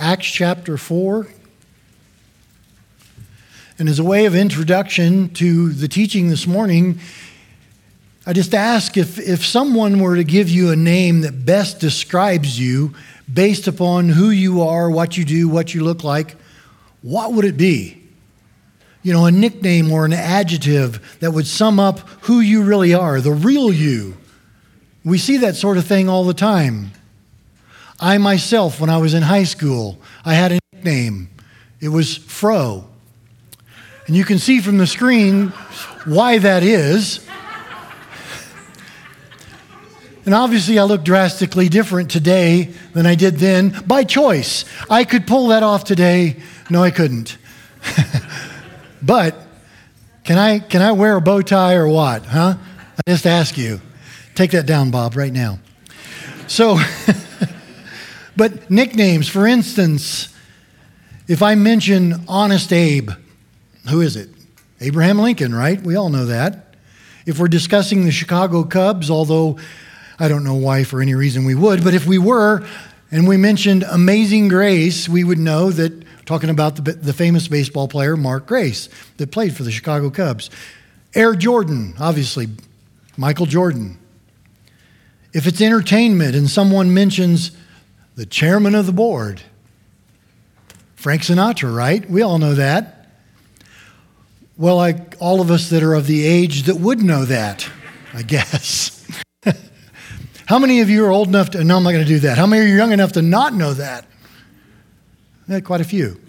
Acts chapter 4. And as a way of introduction to the teaching this morning, I just ask if, if someone were to give you a name that best describes you based upon who you are, what you do, what you look like, what would it be? You know, a nickname or an adjective that would sum up who you really are, the real you. We see that sort of thing all the time. I myself, when I was in high school, I had a nickname. It was Fro. And you can see from the screen why that is. And obviously, I look drastically different today than I did then by choice. I could pull that off today. No, I couldn't. but can I, can I wear a bow tie or what? Huh? I just ask you. Take that down, Bob, right now. So. But nicknames, for instance, if I mention Honest Abe, who is it? Abraham Lincoln, right? We all know that. If we're discussing the Chicago Cubs, although I don't know why for any reason we would, but if we were and we mentioned Amazing Grace, we would know that talking about the, the famous baseball player Mark Grace that played for the Chicago Cubs. Air Jordan, obviously, Michael Jordan. If it's entertainment and someone mentions the chairman of the board. Frank Sinatra, right? We all know that. Well, like all of us that are of the age that would know that, I guess. How many of you are old enough to, no, I'm not going to do that. How many are young enough to not know that? Yeah, quite a few.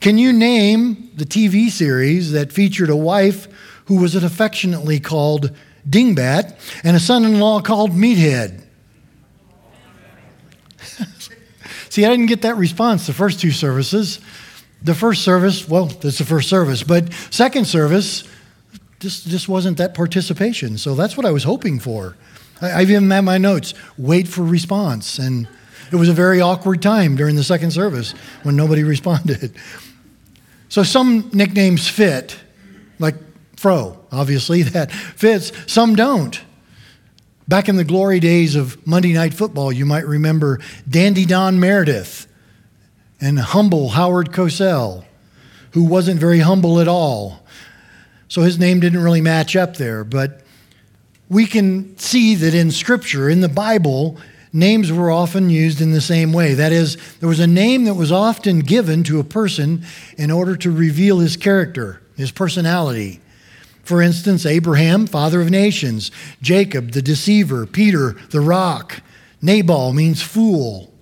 Can you name the TV series that featured a wife who was affectionately called Dingbat and a son in law called Meathead? See, I didn't get that response the first two services. The first service, well, that's the first service, but second service, just, just wasn't that participation. So that's what I was hoping for. I, I've even had my notes wait for response. And it was a very awkward time during the second service when nobody responded. So some nicknames fit, like Fro, obviously, that fits, some don't. Back in the glory days of Monday Night Football, you might remember Dandy Don Meredith and humble Howard Cosell, who wasn't very humble at all. So his name didn't really match up there. But we can see that in Scripture, in the Bible, names were often used in the same way. That is, there was a name that was often given to a person in order to reveal his character, his personality. For instance, Abraham, father of nations, Jacob, the deceiver, Peter, the rock. Nabal means fool.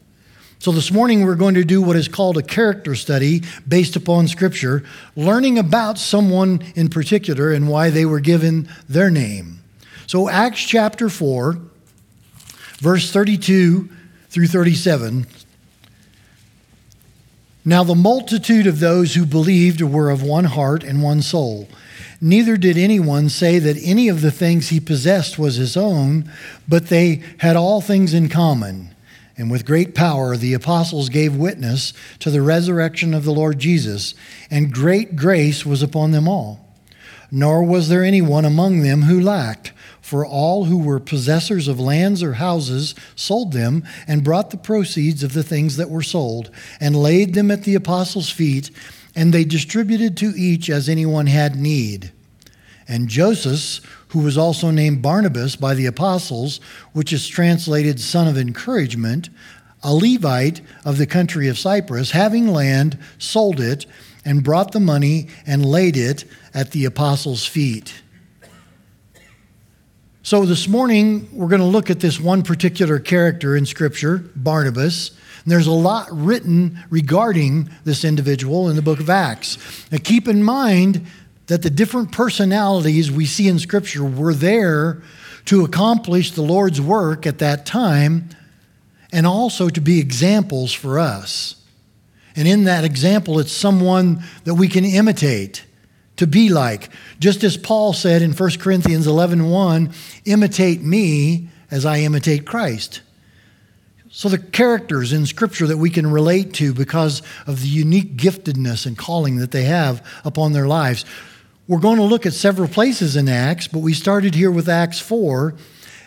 So this morning we're going to do what is called a character study based upon Scripture, learning about someone in particular and why they were given their name. So, Acts chapter 4, verse 32 through 37. Now, the multitude of those who believed were of one heart and one soul. Neither did anyone say that any of the things he possessed was his own, but they had all things in common. And with great power, the apostles gave witness to the resurrection of the Lord Jesus, and great grace was upon them all. Nor was there anyone among them who lacked, for all who were possessors of lands or houses sold them and brought the proceeds of the things that were sold, and laid them at the apostles' feet and they distributed to each as anyone had need. And Joseph, who was also named Barnabas by the apostles, which is translated son of encouragement, a Levite of the country of Cyprus, having land, sold it, and brought the money and laid it at the apostles' feet. So, this morning, we're going to look at this one particular character in Scripture, Barnabas. And there's a lot written regarding this individual in the book of Acts. Now, keep in mind that the different personalities we see in Scripture were there to accomplish the Lord's work at that time and also to be examples for us. And in that example, it's someone that we can imitate, to be like. Just as Paul said in 1 Corinthians 11 1, imitate me as I imitate Christ. So, the characters in Scripture that we can relate to because of the unique giftedness and calling that they have upon their lives. We're going to look at several places in Acts, but we started here with Acts 4.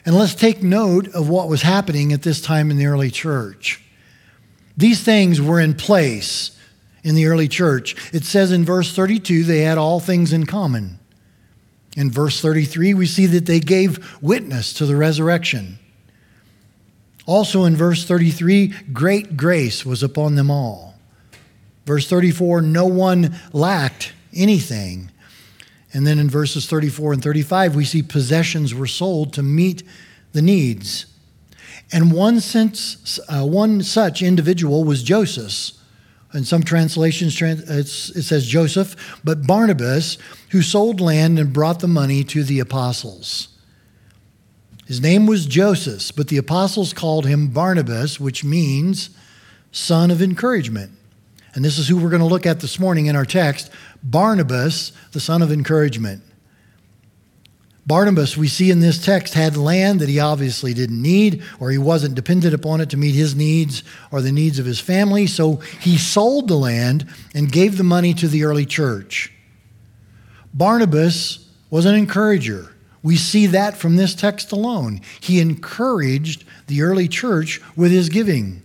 And let's take note of what was happening at this time in the early church. These things were in place in the early church. It says in verse 32 they had all things in common. In verse 33, we see that they gave witness to the resurrection. Also in verse 33, great grace was upon them all. Verse 34, no one lacked anything. And then in verses 34 and 35, we see possessions were sold to meet the needs. And one, sense, uh, one such individual was Joseph. In some translations, it says Joseph, but Barnabas, who sold land and brought the money to the apostles. His name was Joseph, but the apostles called him Barnabas, which means son of encouragement. And this is who we're going to look at this morning in our text Barnabas, the son of encouragement. Barnabas, we see in this text, had land that he obviously didn't need, or he wasn't dependent upon it to meet his needs or the needs of his family. So he sold the land and gave the money to the early church. Barnabas was an encourager. We see that from this text alone. He encouraged the early church with his giving.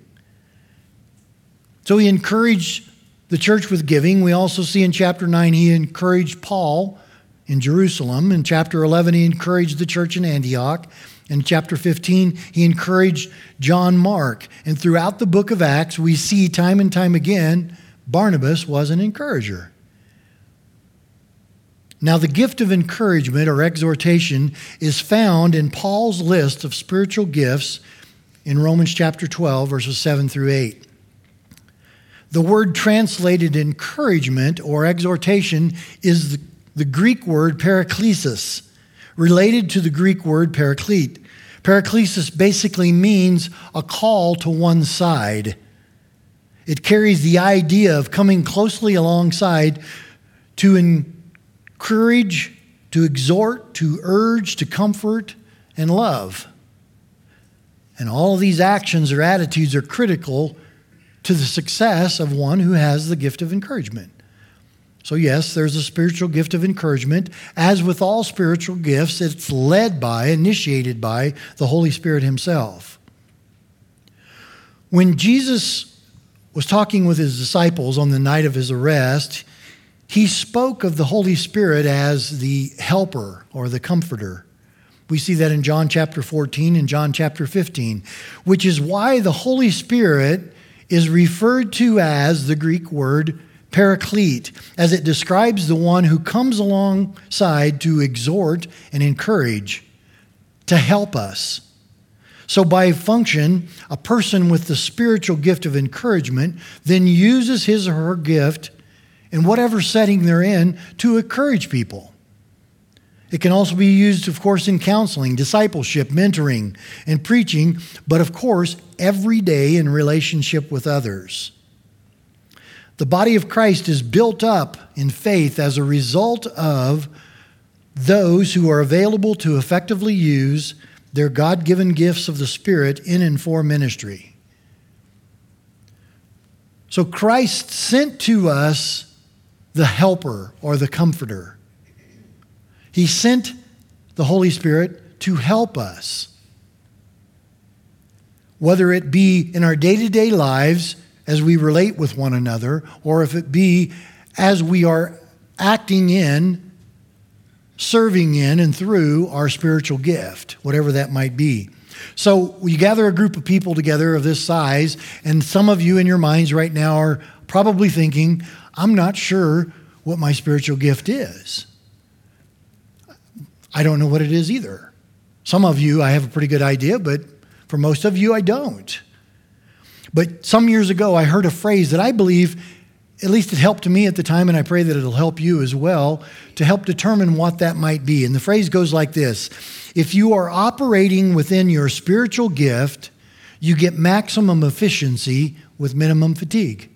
So he encouraged the church with giving. We also see in chapter 9 he encouraged Paul in Jerusalem. In chapter 11, he encouraged the church in Antioch. In chapter 15, he encouraged John Mark. And throughout the book of Acts, we see time and time again Barnabas was an encourager. Now, the gift of encouragement or exhortation is found in Paul's list of spiritual gifts in Romans chapter 12, verses 7 through 8. The word translated encouragement or exhortation is the, the Greek word paraklesis, related to the Greek word paraclete. Paraklesis basically means a call to one side. It carries the idea of coming closely alongside to encourage, to exhort, to urge, to comfort, and love. And all of these actions or attitudes are critical to the success of one who has the gift of encouragement. So, yes, there's a spiritual gift of encouragement. As with all spiritual gifts, it's led by, initiated by the Holy Spirit Himself. When Jesus was talking with His disciples on the night of His arrest, He spoke of the Holy Spirit as the helper or the comforter. We see that in John chapter 14 and John chapter 15, which is why the Holy Spirit is referred to as the Greek word paraclete, as it describes the one who comes alongside to exhort and encourage, to help us. So, by function, a person with the spiritual gift of encouragement then uses his or her gift in whatever setting they're in to encourage people. It can also be used, of course, in counseling, discipleship, mentoring, and preaching, but of course, every day in relationship with others. The body of Christ is built up in faith as a result of those who are available to effectively use their God given gifts of the Spirit in and for ministry. So Christ sent to us the helper or the comforter. He sent the Holy Spirit to help us. Whether it be in our day to day lives as we relate with one another, or if it be as we are acting in, serving in, and through our spiritual gift, whatever that might be. So we gather a group of people together of this size, and some of you in your minds right now are probably thinking, I'm not sure what my spiritual gift is. I don't know what it is either. Some of you, I have a pretty good idea, but for most of you, I don't. But some years ago, I heard a phrase that I believe, at least it helped me at the time, and I pray that it'll help you as well, to help determine what that might be. And the phrase goes like this If you are operating within your spiritual gift, you get maximum efficiency with minimum fatigue.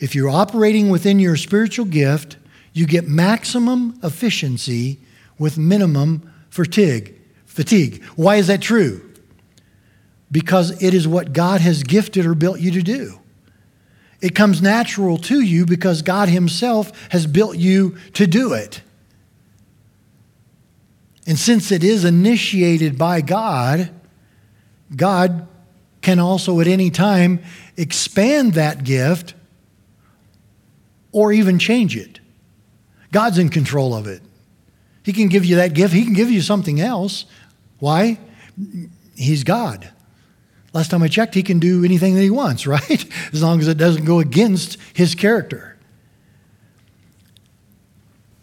If you're operating within your spiritual gift, you get maximum efficiency with minimum fatigue. Fatigue. Why is that true? Because it is what God has gifted or built you to do. It comes natural to you because God Himself has built you to do it. And since it is initiated by God, God can also at any time expand that gift or even change it. God's in control of it. He can give you that gift, He can give you something else. Why? He's God. Last time I checked, He can do anything that He wants, right? As long as it doesn't go against His character.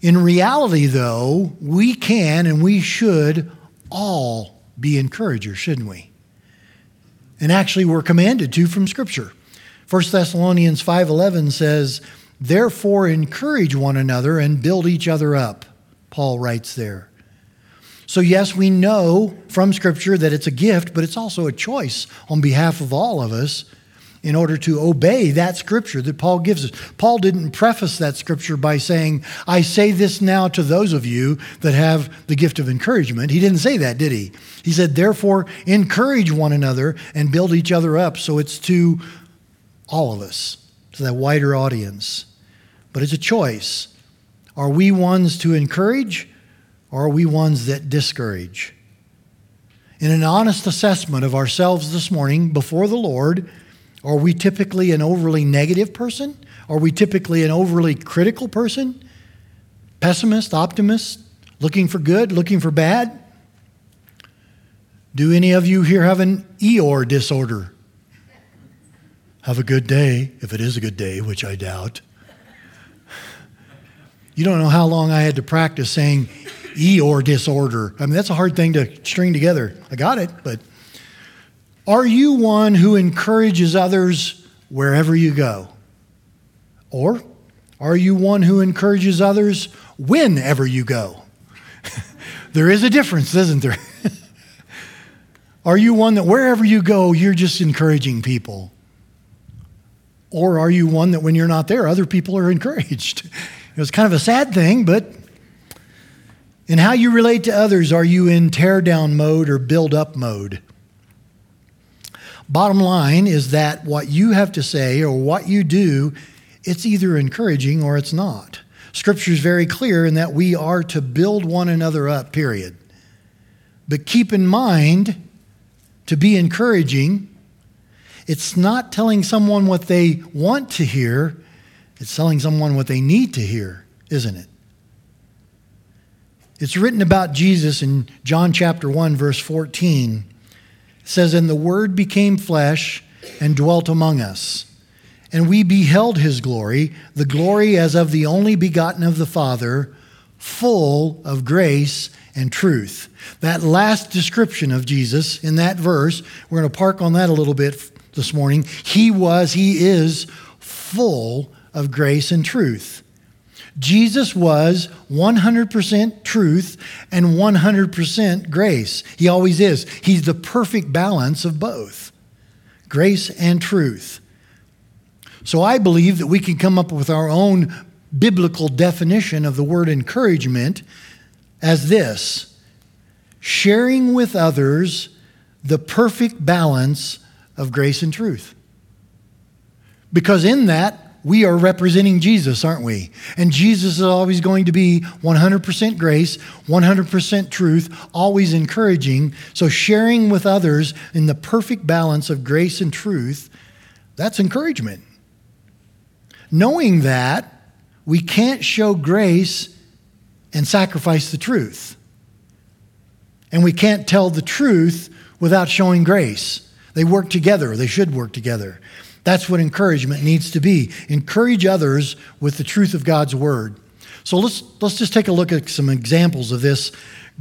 In reality, though, we can and we should all be encouragers, shouldn't we? And actually, we're commanded to from Scripture. 1 Thessalonians 5:11 says, "Therefore encourage one another and build each other up." Paul writes there. So yes, we know from scripture that it's a gift, but it's also a choice on behalf of all of us in order to obey that scripture that Paul gives us. Paul didn't preface that scripture by saying, I say this now to those of you that have the gift of encouragement. He didn't say that, did he? He said, therefore, encourage one another and build each other up. So it's to all of us, to that wider audience. But it's a choice. Are we ones to encourage or are we ones that discourage? In an honest assessment of ourselves this morning before the Lord, are we typically an overly negative person? Are we typically an overly critical person? Pessimist, optimist, looking for good, looking for bad? Do any of you here have an Eeyore disorder? Have a good day, if it is a good day, which I doubt. You don't know how long I had to practice saying Eeyore disorder. I mean, that's a hard thing to string together. I got it, but. Are you one who encourages others wherever you go? Or are you one who encourages others whenever you go? there is a difference, isn't there? are you one that wherever you go, you're just encouraging people? Or are you one that when you're not there, other people are encouraged? It's kind of a sad thing, but in how you relate to others, are you in tear down mode or build up mode? Bottom line is that what you have to say or what you do, it's either encouraging or it's not. Scripture is very clear in that we are to build one another up, period. But keep in mind to be encouraging, it's not telling someone what they want to hear, it's telling someone what they need to hear, isn't it? It's written about Jesus in John chapter 1, verse 14 says, And the Word became flesh and dwelt among us. And we beheld his glory, the glory as of the only begotten of the Father, full of grace and truth. That last description of Jesus in that verse, we're going to park on that a little bit this morning. He was, he is full of grace and truth. Jesus was 100% truth and 100% grace. He always is. He's the perfect balance of both grace and truth. So I believe that we can come up with our own biblical definition of the word encouragement as this sharing with others the perfect balance of grace and truth. Because in that, we are representing Jesus, aren't we? And Jesus is always going to be 100% grace, 100% truth, always encouraging. So, sharing with others in the perfect balance of grace and truth, that's encouragement. Knowing that we can't show grace and sacrifice the truth. And we can't tell the truth without showing grace. They work together, they should work together. That's what encouragement needs to be. Encourage others with the truth of God's word. So let's, let's just take a look at some examples of this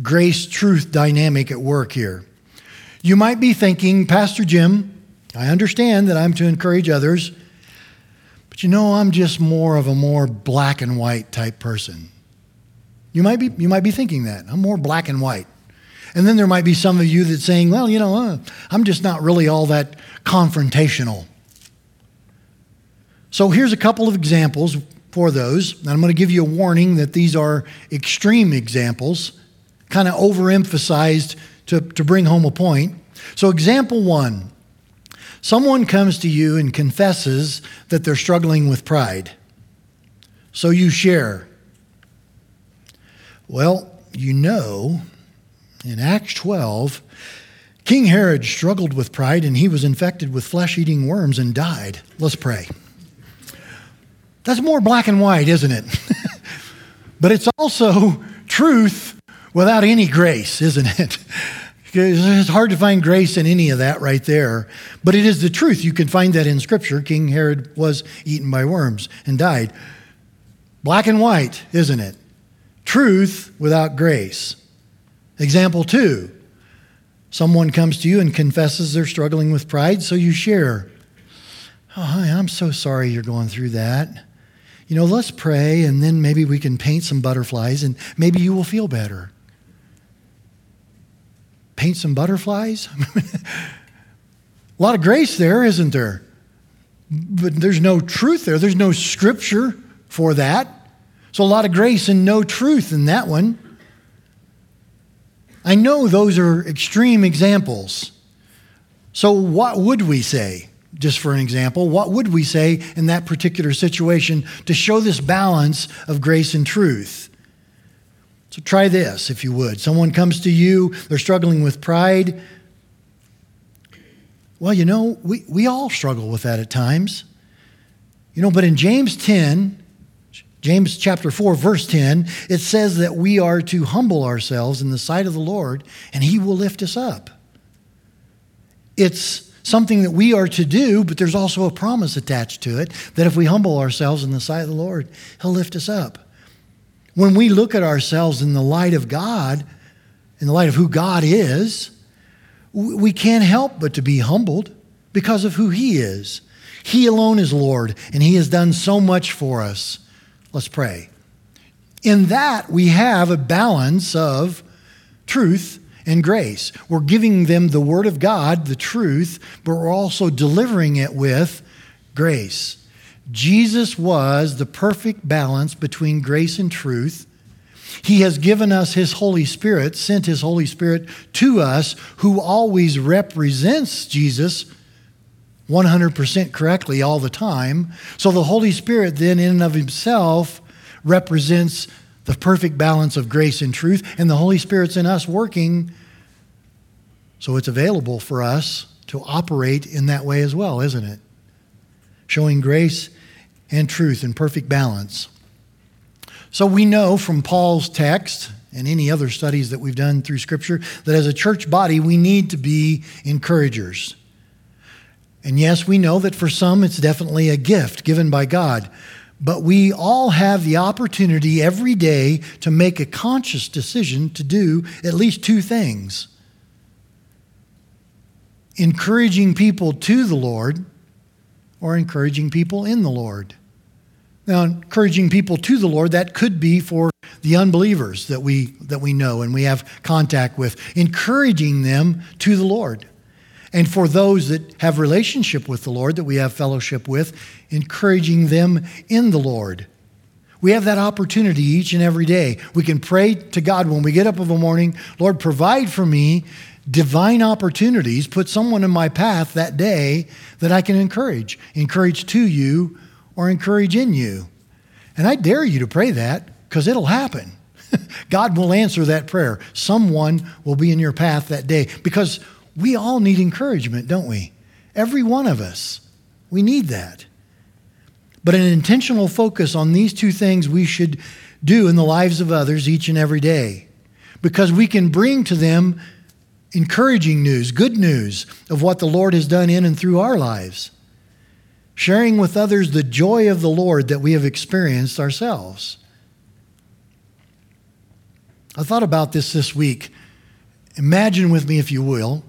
grace truth dynamic at work here. You might be thinking, Pastor Jim, I understand that I'm to encourage others, but you know, I'm just more of a more black and white type person. You might be, you might be thinking that. I'm more black and white. And then there might be some of you that's saying, well, you know, uh, I'm just not really all that confrontational. So here's a couple of examples for those. And I'm going to give you a warning that these are extreme examples, kind of overemphasized to, to bring home a point. So, example one someone comes to you and confesses that they're struggling with pride. So you share. Well, you know In Acts 12, King Herod struggled with pride and he was infected with flesh eating worms and died. Let's pray. That's more black and white, isn't it? but it's also truth without any grace, isn't it? It's hard to find grace in any of that right there. But it is the truth. You can find that in Scripture. King Herod was eaten by worms and died. Black and white, isn't it? Truth without grace. Example two someone comes to you and confesses they're struggling with pride, so you share. Oh, honey, I'm so sorry you're going through that. You know, let's pray and then maybe we can paint some butterflies and maybe you will feel better paint some butterflies? a lot of grace there, isn't there? But there's no truth there. There's no scripture for that. So a lot of grace and no truth in that one. I know those are extreme examples. So, what would we say, just for an example, what would we say in that particular situation to show this balance of grace and truth? So try this, if you would. Someone comes to you, they're struggling with pride. Well, you know, we, we all struggle with that at times. You know, but in James 10, James chapter 4, verse 10, it says that we are to humble ourselves in the sight of the Lord and he will lift us up. It's something that we are to do, but there's also a promise attached to it that if we humble ourselves in the sight of the Lord, he'll lift us up. When we look at ourselves in the light of God, in the light of who God is, we can't help but to be humbled because of who He is. He alone is Lord, and He has done so much for us. Let's pray. In that, we have a balance of truth and grace. We're giving them the Word of God, the truth, but we're also delivering it with grace. Jesus was the perfect balance between grace and truth. He has given us His Holy Spirit, sent His Holy Spirit to us, who always represents Jesus 100% correctly all the time. So the Holy Spirit, then, in and of Himself, represents the perfect balance of grace and truth, and the Holy Spirit's in us working. So it's available for us to operate in that way as well, isn't it? Showing grace and truth in perfect balance. So we know from Paul's text and any other studies that we've done through Scripture that as a church body, we need to be encouragers. And yes, we know that for some it's definitely a gift given by God. But we all have the opportunity every day to make a conscious decision to do at least two things encouraging people to the Lord or encouraging people in the Lord. Now, encouraging people to the Lord, that could be for the unbelievers that we, that we know and we have contact with, encouraging them to the Lord. And for those that have relationship with the Lord, that we have fellowship with, encouraging them in the Lord. We have that opportunity each and every day. We can pray to God when we get up of a morning, Lord, provide for me divine opportunities, put someone in my path that day that I can encourage, encourage to you or encourage in you. And I dare you to pray that because it'll happen. God will answer that prayer. Someone will be in your path that day because we all need encouragement, don't we? Every one of us. We need that. But an intentional focus on these two things we should do in the lives of others each and every day because we can bring to them encouraging news, good news of what the Lord has done in and through our lives, sharing with others the joy of the Lord that we have experienced ourselves. I thought about this this week. Imagine with me, if you will,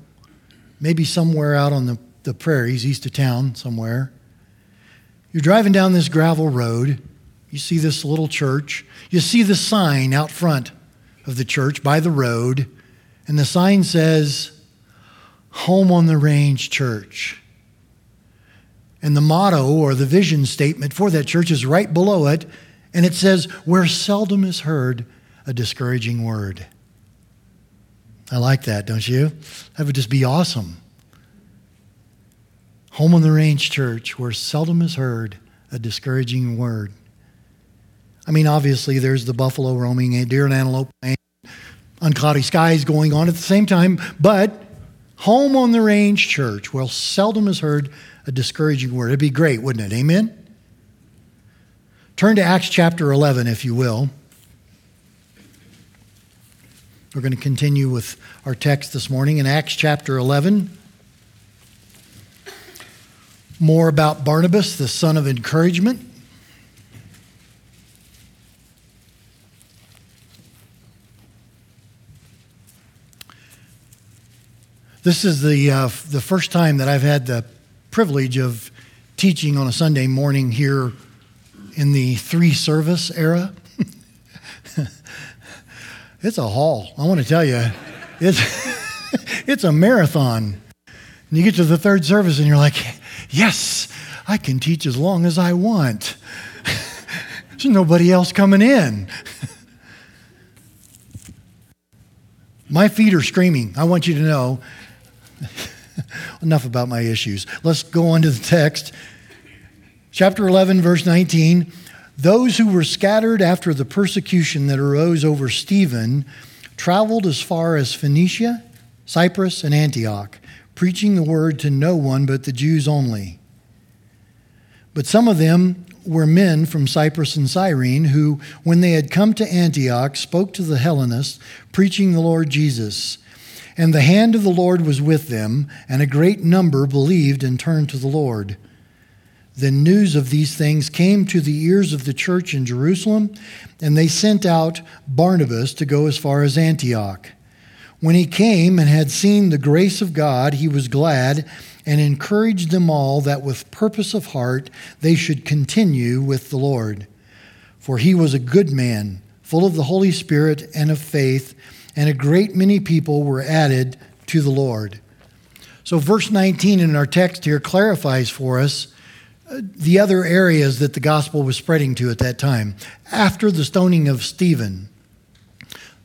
maybe somewhere out on the, the prairies, east of town, somewhere. You're driving down this gravel road. You see this little church. You see the sign out front of the church by the road. And the sign says, Home on the Range Church. And the motto or the vision statement for that church is right below it. And it says, Where seldom is heard a discouraging word. I like that, don't you? That would just be awesome. Home on the Range Church, where seldom is heard a discouraging word. I mean, obviously, there's the buffalo roaming, deer and antelope and uncloudy skies going on at the same time, but home on the range church, well, seldom is heard a discouraging word. It'd be great, wouldn't it? Amen? Turn to Acts chapter 11, if you will. We're going to continue with our text this morning in Acts chapter 11. More about Barnabas, the son of encouragement. This is the, uh, the first time that I've had the privilege of teaching on a Sunday morning here in the three service era. it's a haul. I want to tell you, it's, it's a marathon. And you get to the third service and you're like, yes, I can teach as long as I want. There's nobody else coming in. My feet are screaming. I want you to know. Enough about my issues. Let's go on to the text. Chapter 11, verse 19. Those who were scattered after the persecution that arose over Stephen traveled as far as Phoenicia, Cyprus, and Antioch, preaching the word to no one but the Jews only. But some of them were men from Cyprus and Cyrene who, when they had come to Antioch, spoke to the Hellenists, preaching the Lord Jesus. And the hand of the Lord was with them, and a great number believed and turned to the Lord. The news of these things came to the ears of the church in Jerusalem, and they sent out Barnabas to go as far as Antioch. When he came and had seen the grace of God, he was glad and encouraged them all that with purpose of heart they should continue with the Lord. For he was a good man, full of the Holy Spirit and of faith, and a great many people were added to the Lord. So, verse 19 in our text here clarifies for us the other areas that the gospel was spreading to at that time. After the stoning of Stephen,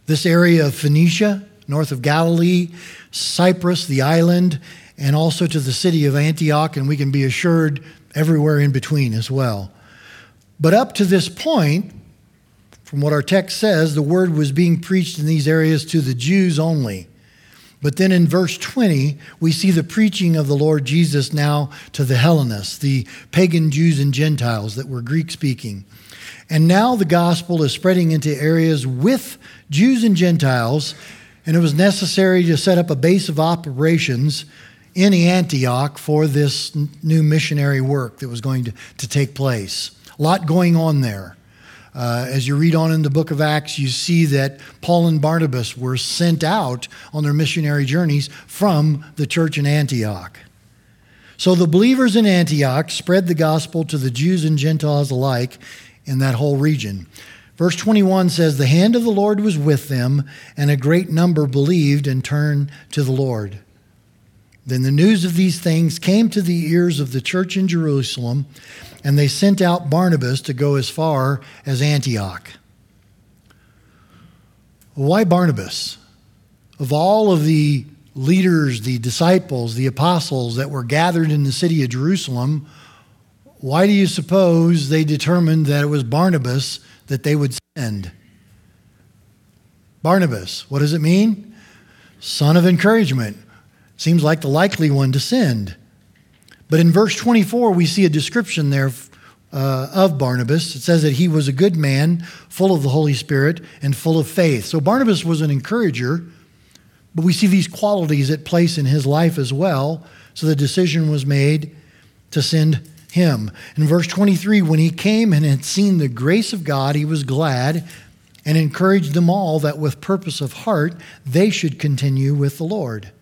this area of Phoenicia, north of Galilee, Cyprus, the island, and also to the city of Antioch, and we can be assured everywhere in between as well. But up to this point, from what our text says, the word was being preached in these areas to the Jews only. But then in verse 20, we see the preaching of the Lord Jesus now to the Hellenists, the pagan Jews and Gentiles that were Greek speaking. And now the gospel is spreading into areas with Jews and Gentiles, and it was necessary to set up a base of operations in Antioch for this new missionary work that was going to, to take place. A lot going on there. Uh, as you read on in the book of Acts, you see that Paul and Barnabas were sent out on their missionary journeys from the church in Antioch. So the believers in Antioch spread the gospel to the Jews and Gentiles alike in that whole region. Verse 21 says, The hand of the Lord was with them, and a great number believed and turned to the Lord. Then the news of these things came to the ears of the church in Jerusalem and they sent out Barnabas to go as far as Antioch. Why Barnabas? Of all of the leaders, the disciples, the apostles that were gathered in the city of Jerusalem, why do you suppose they determined that it was Barnabas that they would send? Barnabas, what does it mean? Son of encouragement. Seems like the likely one to send. But in verse 24, we see a description there uh, of Barnabas. It says that he was a good man, full of the Holy Spirit and full of faith. So Barnabas was an encourager, but we see these qualities at place in his life as well. So the decision was made to send him. In verse 23, when he came and had seen the grace of God, he was glad and encouraged them all that with purpose of heart they should continue with the Lord.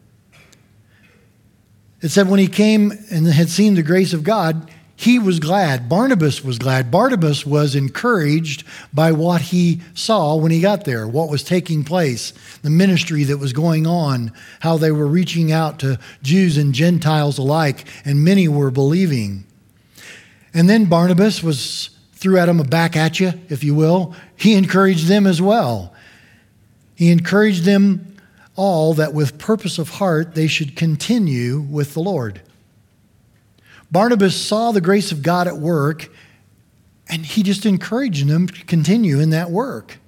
It said, when he came and had seen the grace of God, he was glad. Barnabas was glad. Barnabas was encouraged by what he saw when he got there, what was taking place, the ministry that was going on, how they were reaching out to Jews and Gentiles alike, and many were believing. And then Barnabas was threw at him a back at you, if you will. He encouraged them as well. He encouraged them all that with purpose of heart they should continue with the Lord. Barnabas saw the grace of God at work, and he just encouraged them to continue in that work.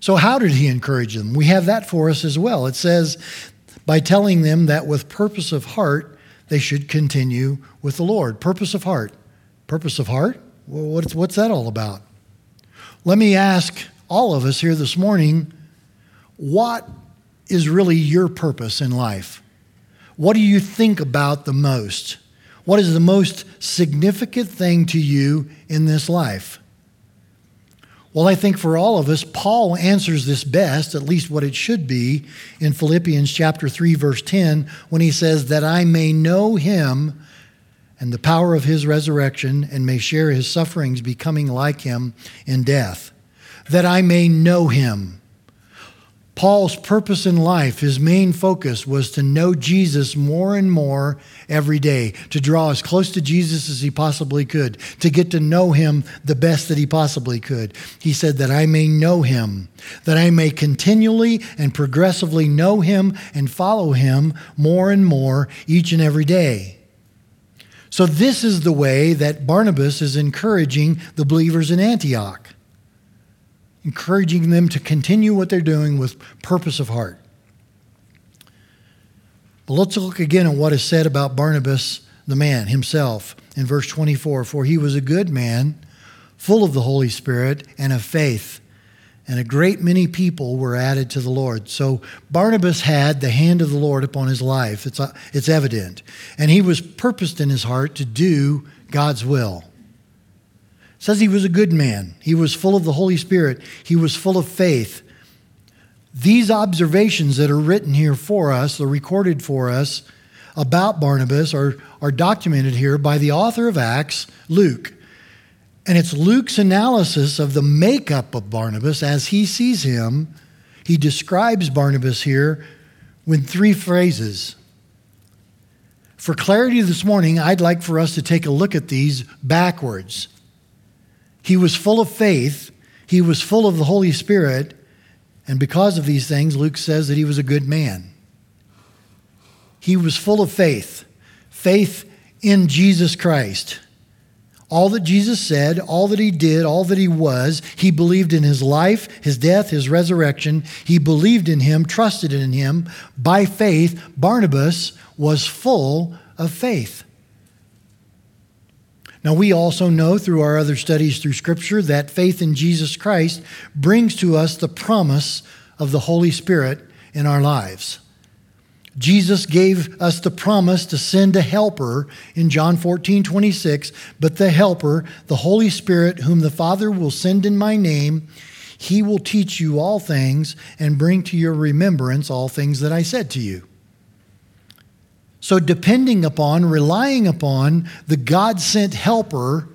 So, how did he encourage them? We have that for us as well. It says, by telling them that with purpose of heart, they should continue with the Lord. Purpose of heart. Purpose of heart? Well, what's, what's that all about? Let me ask all of us here this morning what is really your purpose in life? What do you think about the most? What is the most significant thing to you in this life? Well, I think for all of us, Paul answers this best, at least what it should be, in Philippians chapter 3 verse 10 when he says that I may know him and the power of his resurrection and may share his sufferings becoming like him in death, that I may know him Paul's purpose in life, his main focus was to know Jesus more and more every day, to draw as close to Jesus as he possibly could, to get to know him the best that he possibly could. He said, That I may know him, that I may continually and progressively know him and follow him more and more each and every day. So, this is the way that Barnabas is encouraging the believers in Antioch encouraging them to continue what they're doing with purpose of heart. But let's look again at what is said about Barnabas, the man himself, in verse 24. For he was a good man, full of the Holy Spirit and of faith, and a great many people were added to the Lord. So Barnabas had the hand of the Lord upon his life. It's, uh, it's evident. And he was purposed in his heart to do God's will says he was a good man. He was full of the Holy Spirit. He was full of faith. These observations that are written here for us, are recorded for us about Barnabas, are, are documented here by the author of Acts, Luke. And it's Luke's analysis of the makeup of Barnabas as he sees him. He describes Barnabas here with three phrases. For clarity this morning, I'd like for us to take a look at these backwards. He was full of faith, he was full of the Holy Spirit, and because of these things, Luke says that he was a good man. He was full of faith, faith in Jesus Christ. All that Jesus said, all that he did, all that he was, he believed in his life, his death, his resurrection. He believed in him, trusted in him. By faith, Barnabas was full of faith. Now, we also know through our other studies through Scripture that faith in Jesus Christ brings to us the promise of the Holy Spirit in our lives. Jesus gave us the promise to send a helper in John 14, 26. But the helper, the Holy Spirit, whom the Father will send in my name, he will teach you all things and bring to your remembrance all things that I said to you. So, depending upon, relying upon the God sent helper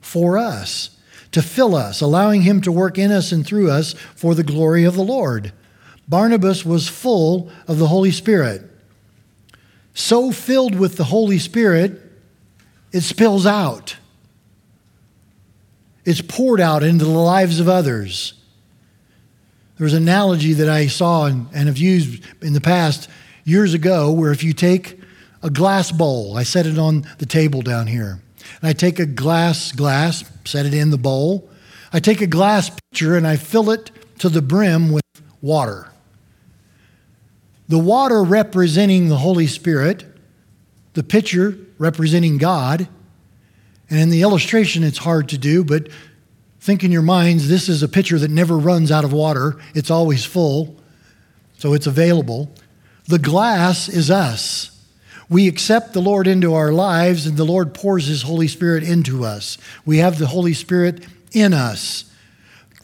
for us to fill us, allowing him to work in us and through us for the glory of the Lord. Barnabas was full of the Holy Spirit. So filled with the Holy Spirit, it spills out. It's poured out into the lives of others. There's an analogy that I saw and, and have used in the past years ago where if you take a glass bowl. I set it on the table down here. And I take a glass glass, set it in the bowl. I take a glass pitcher and I fill it to the brim with water. The water representing the Holy Spirit, the pitcher representing God. And in the illustration, it's hard to do, but think in your minds this is a pitcher that never runs out of water, it's always full, so it's available. The glass is us. We accept the Lord into our lives, and the Lord pours His Holy Spirit into us. We have the Holy Spirit in us.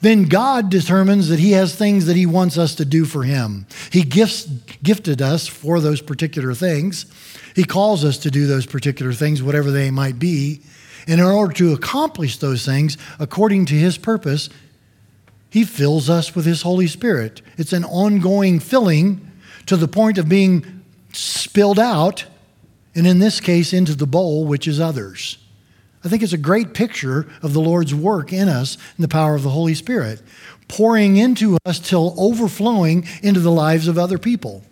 Then God determines that He has things that He wants us to do for Him. He gifts, gifted us for those particular things. He calls us to do those particular things, whatever they might be. And in order to accomplish those things according to His purpose, He fills us with His Holy Spirit. It's an ongoing filling to the point of being spilled out and in this case, into the bowl, which is others. I think it's a great picture of the Lord's work in us and the power of the Holy Spirit, pouring into us till overflowing into the lives of other people.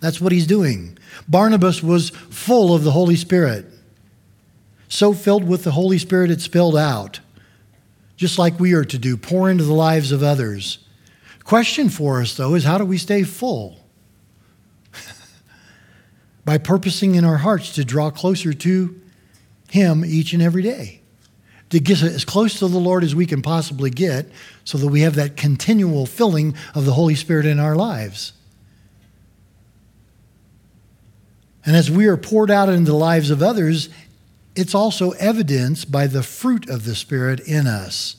That's what he's doing. Barnabas was full of the Holy Spirit, so filled with the Holy Spirit it spilled out, just like we are to do, pour into the lives of others. Question for us, though, is how do we stay full? By purposing in our hearts to draw closer to Him each and every day. To get as close to the Lord as we can possibly get so that we have that continual filling of the Holy Spirit in our lives. And as we are poured out into the lives of others, it's also evidenced by the fruit of the Spirit in us,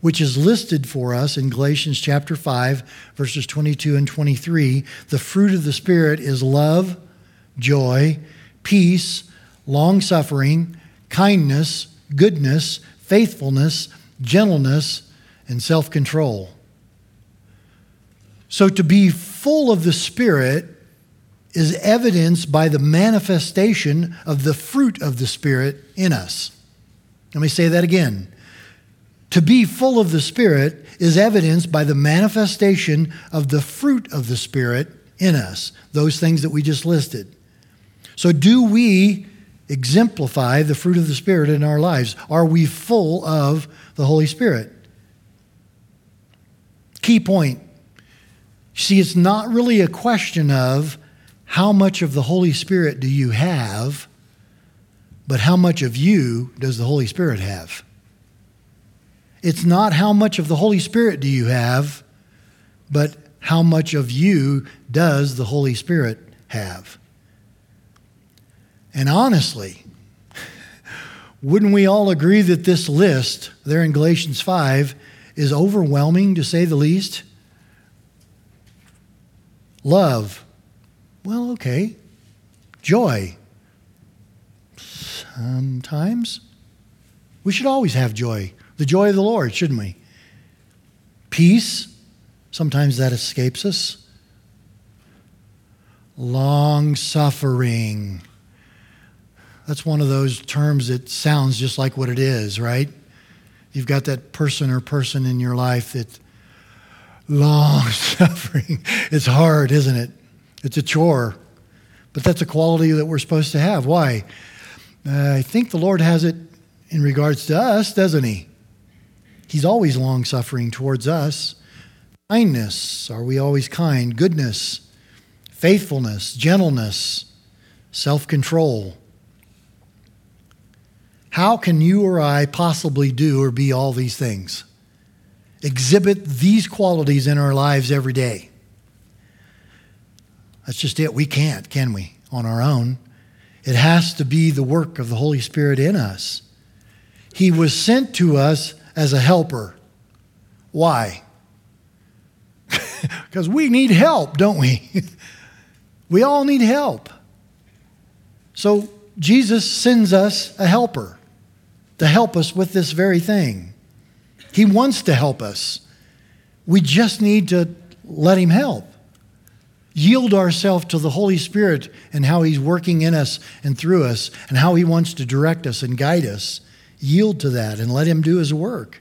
which is listed for us in Galatians chapter 5, verses 22 and 23. The fruit of the Spirit is love, joy, peace, long suffering, kindness, goodness, faithfulness, gentleness, and self control. So to be full of the Spirit is evidenced by the manifestation of the fruit of the Spirit in us. Let me say that again. To be full of the Spirit is evidenced by the manifestation of the fruit of the Spirit in us, those things that we just listed. So, do we exemplify the fruit of the Spirit in our lives? Are we full of the Holy Spirit? Key point. See, it's not really a question of how much of the Holy Spirit do you have, but how much of you does the Holy Spirit have? It's not how much of the Holy Spirit do you have, but how much of you does the Holy Spirit have? And honestly, wouldn't we all agree that this list there in Galatians 5 is overwhelming to say the least? Love, well, okay. Joy. Sometimes. We should always have joy. The joy of the Lord, shouldn't we? Peace. Sometimes that escapes us. Long suffering. That's one of those terms that sounds just like what it is, right? You've got that person or person in your life that long suffering. It's hard, isn't it? It's a chore. But that's a quality that we're supposed to have. Why? Uh, I think the Lord has it in regards to us, doesn't He? He's always long suffering towards us. Kindness, are we always kind? Goodness, faithfulness, gentleness, self control. How can you or I possibly do or be all these things? Exhibit these qualities in our lives every day. That's just it. We can't, can we, on our own? It has to be the work of the Holy Spirit in us. He was sent to us as a helper. Why? Because we need help, don't we? we all need help. So Jesus sends us a helper to help us with this very thing. He wants to help us. We just need to let Him help yield ourselves to the Holy Spirit and how He's working in us and through us and how He wants to direct us and guide us, yield to that and let Him do His work.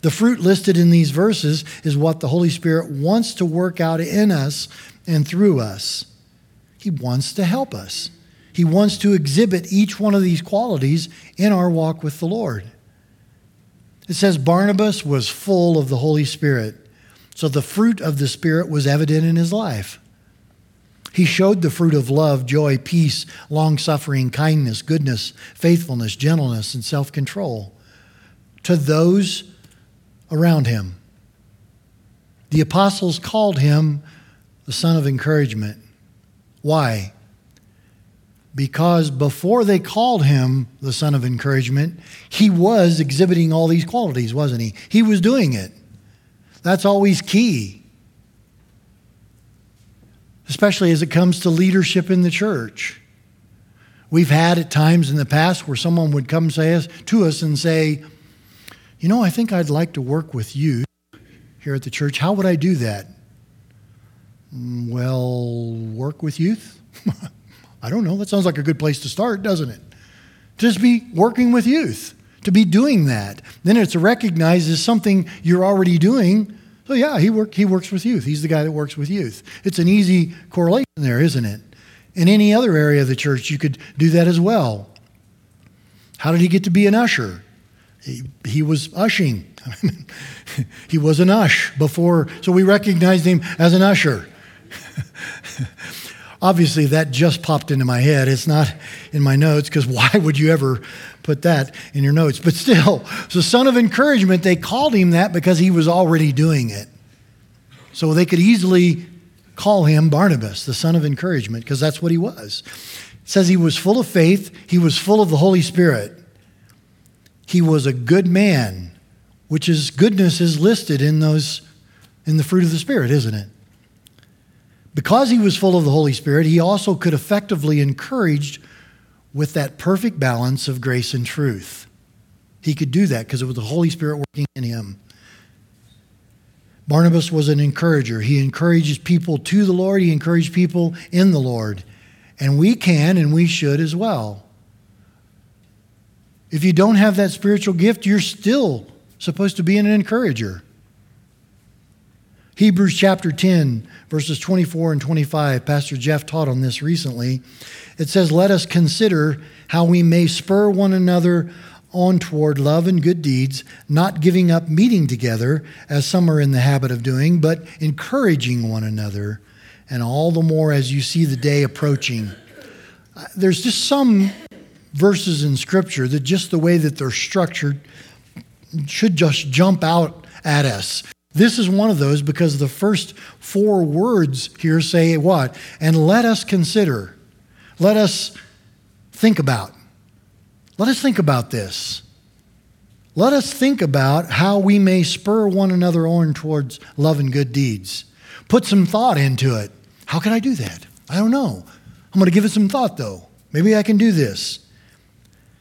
The fruit listed in these verses is what the Holy Spirit wants to work out in us and through us. He wants to help us. He wants to exhibit each one of these qualities in our walk with the Lord. It says Barnabas was full of the Holy Spirit. So the fruit of the Spirit was evident in his life. He showed the fruit of love, joy, peace, long suffering, kindness, goodness, faithfulness, gentleness, and self control to those around him. The apostles called him the son of encouragement. Why? Because before they called him the son of encouragement, he was exhibiting all these qualities, wasn't he? He was doing it. That's always key especially as it comes to leadership in the church. We've had at times in the past where someone would come say us, to us and say, You know, I think I'd like to work with you here at the church. How would I do that? Mm, well, work with youth? I don't know. That sounds like a good place to start, doesn't it? Just be working with youth, to be doing that. Then it's recognized as something you're already doing so yeah, he work, he works with youth. He's the guy that works with youth. It's an easy correlation there, isn't it? In any other area of the church, you could do that as well. How did he get to be an usher? He, he was ushing. he was an ush before, so we recognized him as an usher. Obviously, that just popped into my head. It's not in my notes because why would you ever put that in your notes? But still, the son of encouragement, they called him that because he was already doing it. So they could easily call him Barnabas, the son of encouragement, because that's what he was. It says he was full of faith, he was full of the Holy Spirit. He was a good man, which is goodness is listed in those in the fruit of the Spirit, isn't it? Because he was full of the Holy Spirit, he also could effectively encourage with that perfect balance of grace and truth. He could do that because it was the Holy Spirit working in him. Barnabas was an encourager. He encourages people to the Lord, he encouraged people in the Lord. And we can and we should as well. If you don't have that spiritual gift, you're still supposed to be an encourager. Hebrews chapter 10, verses 24 and 25. Pastor Jeff taught on this recently. It says, Let us consider how we may spur one another on toward love and good deeds, not giving up meeting together, as some are in the habit of doing, but encouraging one another, and all the more as you see the day approaching. Uh, there's just some verses in Scripture that just the way that they're structured should just jump out at us. This is one of those because the first four words here say what? And let us consider. Let us think about. Let us think about this. Let us think about how we may spur one another on towards love and good deeds. Put some thought into it. How can I do that? I don't know. I'm going to give it some thought, though. Maybe I can do this.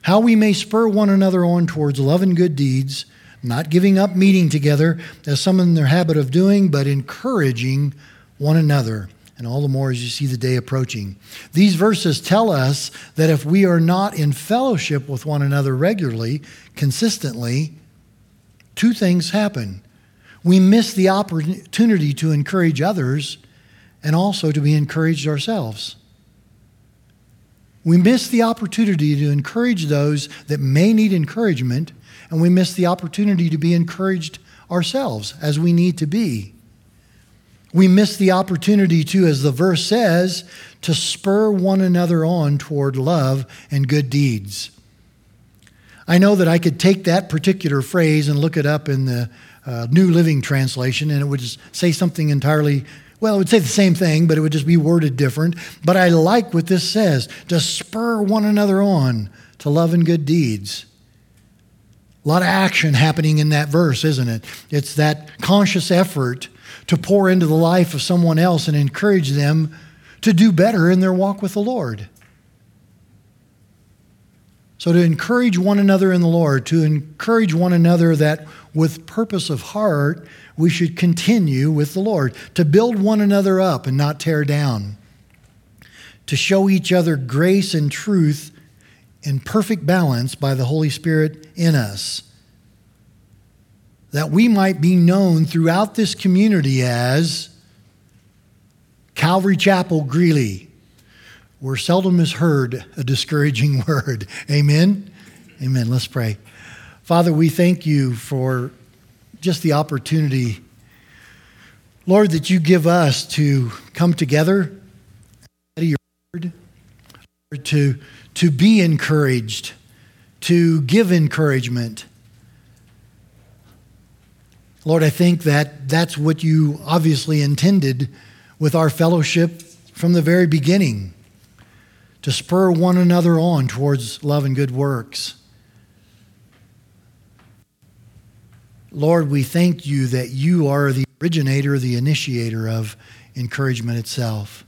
How we may spur one another on towards love and good deeds not giving up meeting together as some in their habit of doing, but encouraging one another, and all the more as you see the day approaching. These verses tell us that if we are not in fellowship with one another regularly, consistently, two things happen. We miss the opportunity to encourage others and also to be encouraged ourselves. We miss the opportunity to encourage those that may need encouragement and we miss the opportunity to be encouraged ourselves as we need to be. We miss the opportunity to, as the verse says, to spur one another on toward love and good deeds. I know that I could take that particular phrase and look it up in the uh, New Living Translation, and it would just say something entirely, well, it would say the same thing, but it would just be worded different. But I like what this says to spur one another on to love and good deeds. A lot of action happening in that verse, isn't it? It's that conscious effort to pour into the life of someone else and encourage them to do better in their walk with the Lord. So, to encourage one another in the Lord, to encourage one another that with purpose of heart, we should continue with the Lord, to build one another up and not tear down, to show each other grace and truth in perfect balance by the Holy Spirit in us, that we might be known throughout this community as Calvary Chapel Greeley, where seldom is heard a discouraging word. Amen? Amen. Let's pray. Father, we thank you for just the opportunity, Lord, that you give us to come together, study your word, to to be encouraged, to give encouragement. Lord, I think that that's what you obviously intended with our fellowship from the very beginning to spur one another on towards love and good works. Lord, we thank you that you are the originator, the initiator of encouragement itself.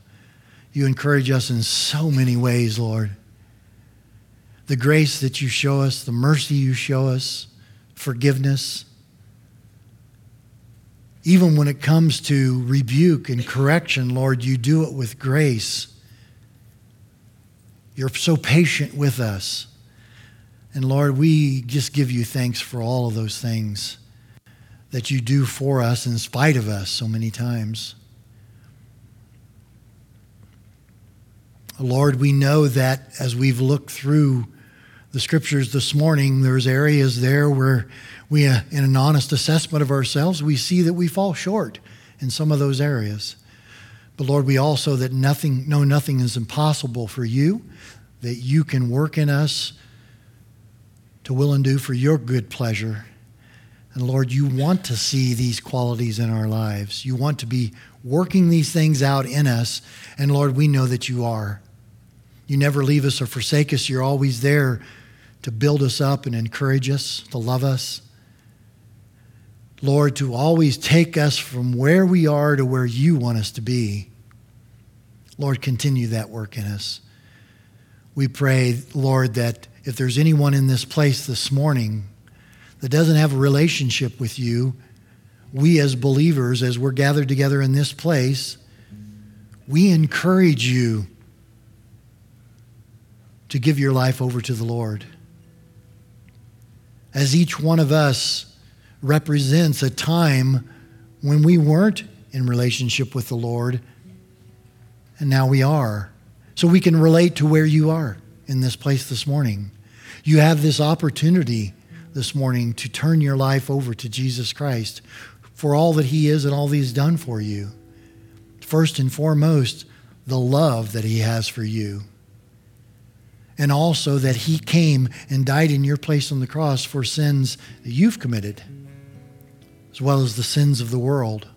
You encourage us in so many ways, Lord the grace that you show us, the mercy you show us, forgiveness. Even when it comes to rebuke and correction, Lord, you do it with grace. You're so patient with us. And Lord, we just give you thanks for all of those things that you do for us in spite of us so many times. Lord, we know that as we've looked through the scriptures this morning, there's areas there where we, uh, in an honest assessment of ourselves, we see that we fall short in some of those areas. But Lord, we also that nothing, know nothing is impossible for you, that you can work in us to will and do for your good pleasure. And Lord, you want to see these qualities in our lives. You want to be working these things out in us. And Lord, we know that you are. You never leave us or forsake us. You're always there to build us up and encourage us, to love us. Lord, to always take us from where we are to where you want us to be. Lord, continue that work in us. We pray, Lord, that if there's anyone in this place this morning that doesn't have a relationship with you, we as believers, as we're gathered together in this place, we encourage you to give your life over to the Lord. As each one of us represents a time when we weren't in relationship with the Lord, and now we are. So we can relate to where you are in this place this morning. You have this opportunity this morning to turn your life over to Jesus Christ for all that He is and all that He's done for you. First and foremost, the love that He has for you and also that he came and died in your place on the cross for sins that you've committed, as well as the sins of the world.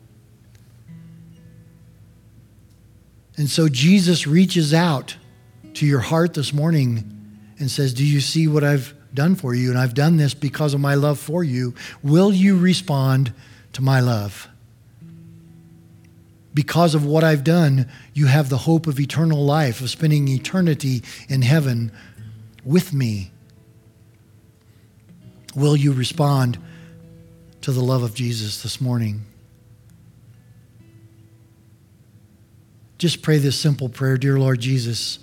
And so Jesus reaches out to your heart this morning and says, Do you see what I've done for you? And I've done this because of my love for you. Will you respond to my love? Because of what I've done, you have the hope of eternal life, of spending eternity in heaven with me. Will you respond to the love of Jesus this morning? Just pray this simple prayer Dear Lord Jesus,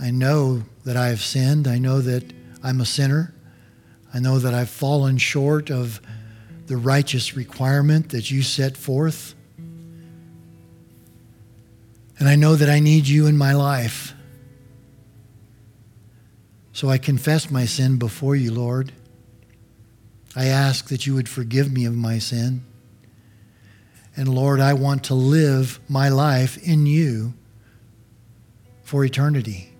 I know that I have sinned. I know that I'm a sinner. I know that I've fallen short of the righteous requirement that you set forth. And I know that I need you in my life. So I confess my sin before you, Lord. I ask that you would forgive me of my sin. And Lord, I want to live my life in you for eternity.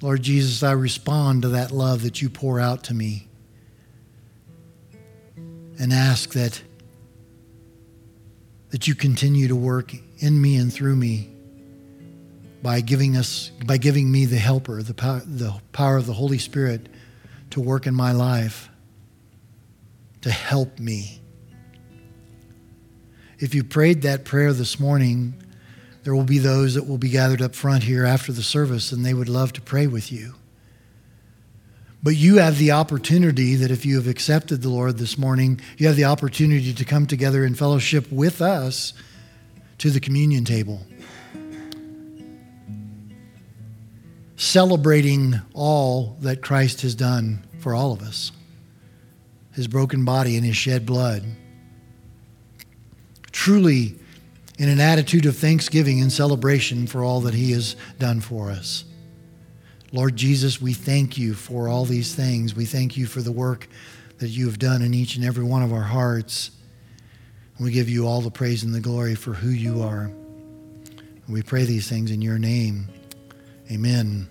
Lord Jesus, I respond to that love that you pour out to me and ask that, that you continue to work in me and through me by giving us by giving me the helper the power, the power of the holy spirit to work in my life to help me. If you prayed that prayer this morning there will be those that will be gathered up front here after the service and they would love to pray with you. But you have the opportunity that if you have accepted the lord this morning you have the opportunity to come together in fellowship with us to the communion table, celebrating all that Christ has done for all of us his broken body and his shed blood. Truly, in an attitude of thanksgiving and celebration for all that he has done for us. Lord Jesus, we thank you for all these things. We thank you for the work that you have done in each and every one of our hearts. We give you all the praise and the glory for who you are. We pray these things in your name. Amen.